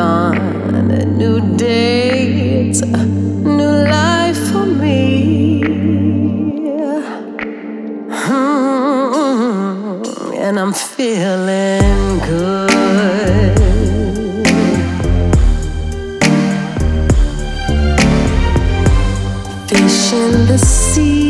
Dawn, a new day, it's a new life for me. Hmm, and I'm feeling good. Fish in the sea,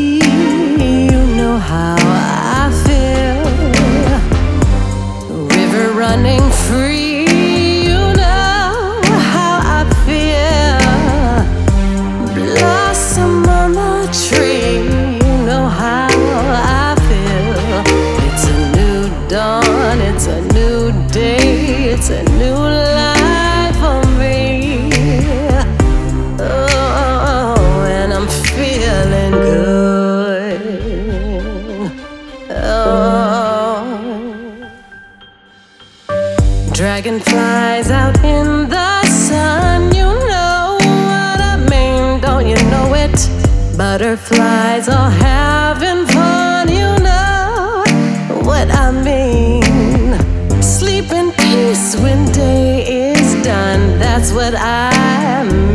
feeling good. Oh. Dragonflies out in the sun, you know what I mean, don't you know it? Butterflies are having fun, you know what I mean. Sleep in peace when day is done, that's what I mean.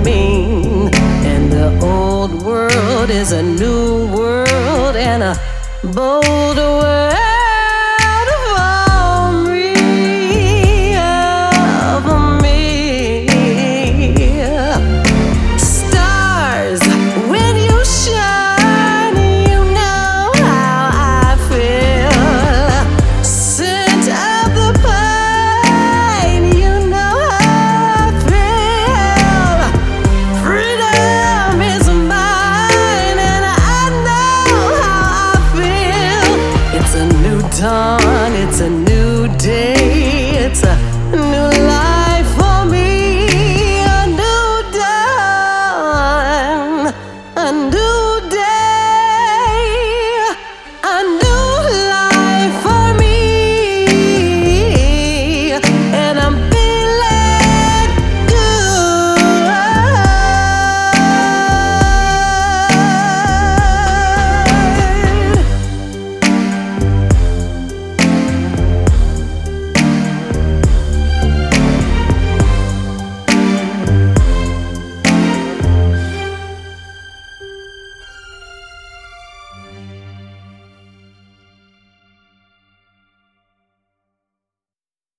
Is a new world and a bolder world.